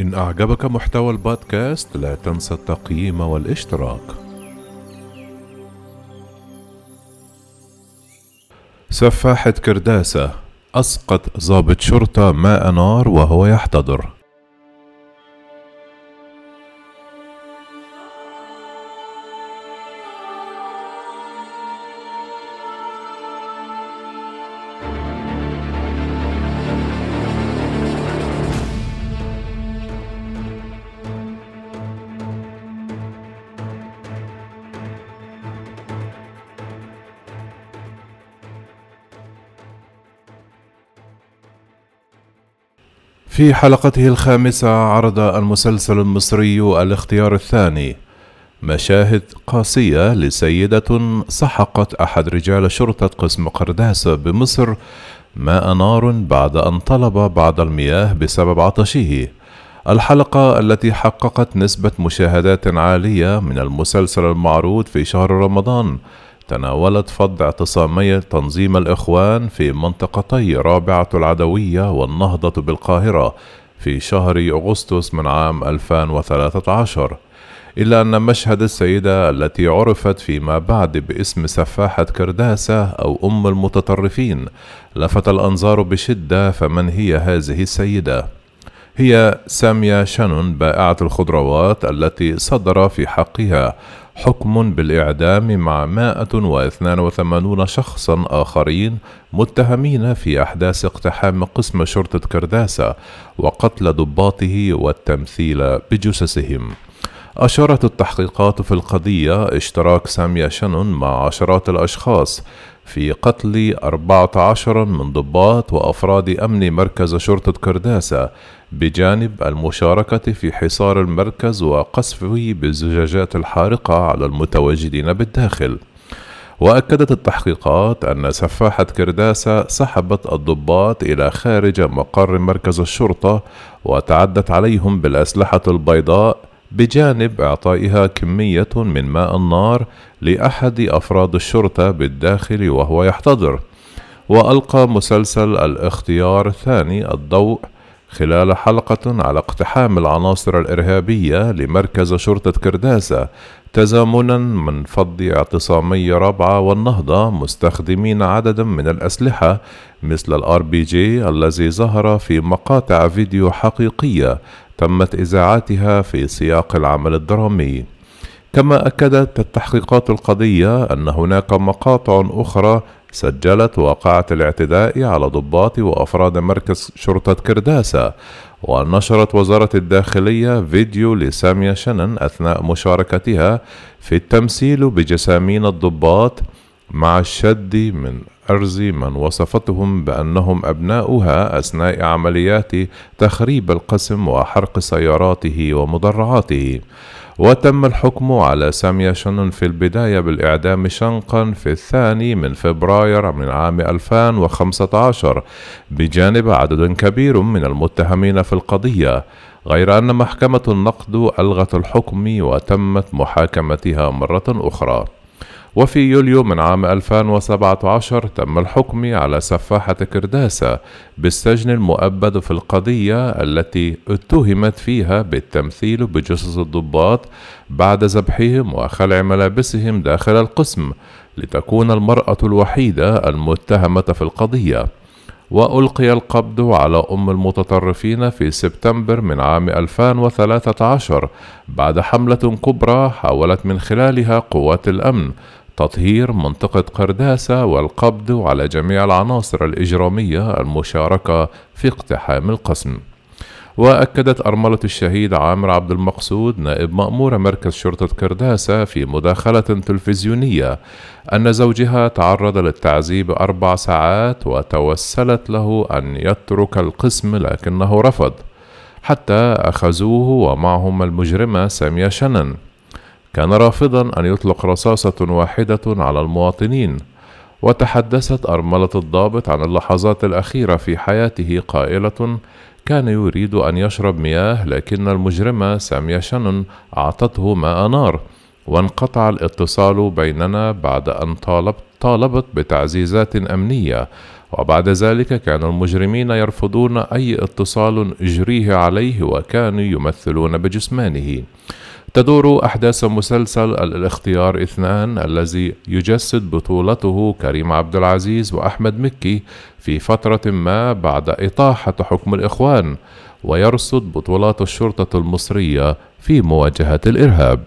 إن أعجبك محتوى البودكاست لا تنسى التقييم والاشتراك. سفاحة كرداسة أسقط ضابط شرطة ماء نار وهو يحتضر في حلقته الخامسة عرض المسلسل المصري الاختيار الثاني مشاهد قاسية لسيدة سحقت أحد رجال شرطة قسم قرداسة بمصر ماء نار بعد أن طلب بعض المياه بسبب عطشه. الحلقة التي حققت نسبة مشاهدات عالية من المسلسل المعروض في شهر رمضان تناولت فض اعتصامي تنظيم الإخوان في منطقتي رابعة العدوية والنهضة بالقاهرة في شهر أغسطس من عام 2013 إلا أن مشهد السيدة التي عرفت فيما بعد باسم سفاحة كرداسة أو أم المتطرفين لفت الأنظار بشدة فمن هي هذه السيدة؟ هي سامية شانون بائعة الخضروات التي صدر في حقها حكم بالإعدام مع 182 شخصا آخرين متهمين في أحداث اقتحام قسم شرطة كرداسة وقتل ضباطه والتمثيل بجثثهم. أشارت التحقيقات في القضية اشتراك سامية شنون مع عشرات الأشخاص في قتل 14 من ضباط وأفراد أمن مركز شرطة كرداسة بجانب المشاركة في حصار المركز وقصفه بالزجاجات الحارقة على المتواجدين بالداخل. وأكدت التحقيقات أن سفاحة كرداسة سحبت الضباط إلى خارج مقر مركز الشرطة وتعدت عليهم بالأسلحة البيضاء بجانب إعطائها كمية من ماء النار لأحد أفراد الشرطة بالداخل وهو يحتضر. وألقى مسلسل الإختيار الثاني الضوء خلال حلقة على اقتحام العناصر الإرهابية لمركز شرطة كرداسة تزامنا من فض اعتصامي رابعة والنهضة مستخدمين عددا من الأسلحة مثل ال RPG الذي ظهر في مقاطع فيديو حقيقية تمت إذاعتها في سياق العمل الدرامي. كما أكدت التحقيقات القضية أن هناك مقاطع أخرى سجلت واقعة الاعتداء على ضباط وأفراد مركز شرطة كرداسة ونشرت وزارة الداخلية فيديو لسامية شنن أثناء مشاركتها في التمثيل بجسامين الضباط مع الشد من أرز من وصفتهم بأنهم أبناؤها أثناء عمليات تخريب القسم وحرق سياراته ومدرعاته. وتم الحكم على سامية شنن في البداية بالإعدام شنقا في الثاني من فبراير من عام 2015 بجانب عدد كبير من المتهمين في القضية غير أن محكمة النقد ألغت الحكم وتمت محاكمتها مرة أخرى. وفي يوليو من عام 2017 تم الحكم على سفاحة كرداسة بالسجن المؤبد في القضية التي اتهمت فيها بالتمثيل بجثث الضباط بعد ذبحهم وخلع ملابسهم داخل القسم لتكون المرأة الوحيدة المتهمة في القضية. وألقي القبض على أم المتطرفين في سبتمبر من عام 2013 بعد حملة كبرى حاولت من خلالها قوات الأمن تطهير منطقة قرداسة والقبض على جميع العناصر الإجرامية المشاركة في اقتحام القسم. وأكدت أرملة الشهيد عامر عبد المقصود نائب مأمور مركز شرطة كرداسة في مداخلة تلفزيونية أن زوجها تعرض للتعذيب أربع ساعات وتوسلت له أن يترك القسم لكنه رفض حتى أخذوه ومعهم المجرمة سامية شنن. كان رافضا أن يطلق رصاصة واحدة على المواطنين وتحدثت أرملة الضابط عن اللحظات الأخيرة في حياته قائلة كان يريد أن يشرب مياه لكن المجرمة سامية شنن أعطته ماء نار وانقطع الاتصال بيننا بعد أن طالبت طالبت بتعزيزات أمنية وبعد ذلك كان المجرمين يرفضون أي اتصال يجريه عليه وكانوا يمثلون بجثمانه تدور أحداث مسلسل الاختيار اثنان الذي يجسد بطولته كريم عبد العزيز وأحمد مكي في فترة ما بعد إطاحة حكم الإخوان ويرصد بطولات الشرطة المصرية في مواجهة الإرهاب.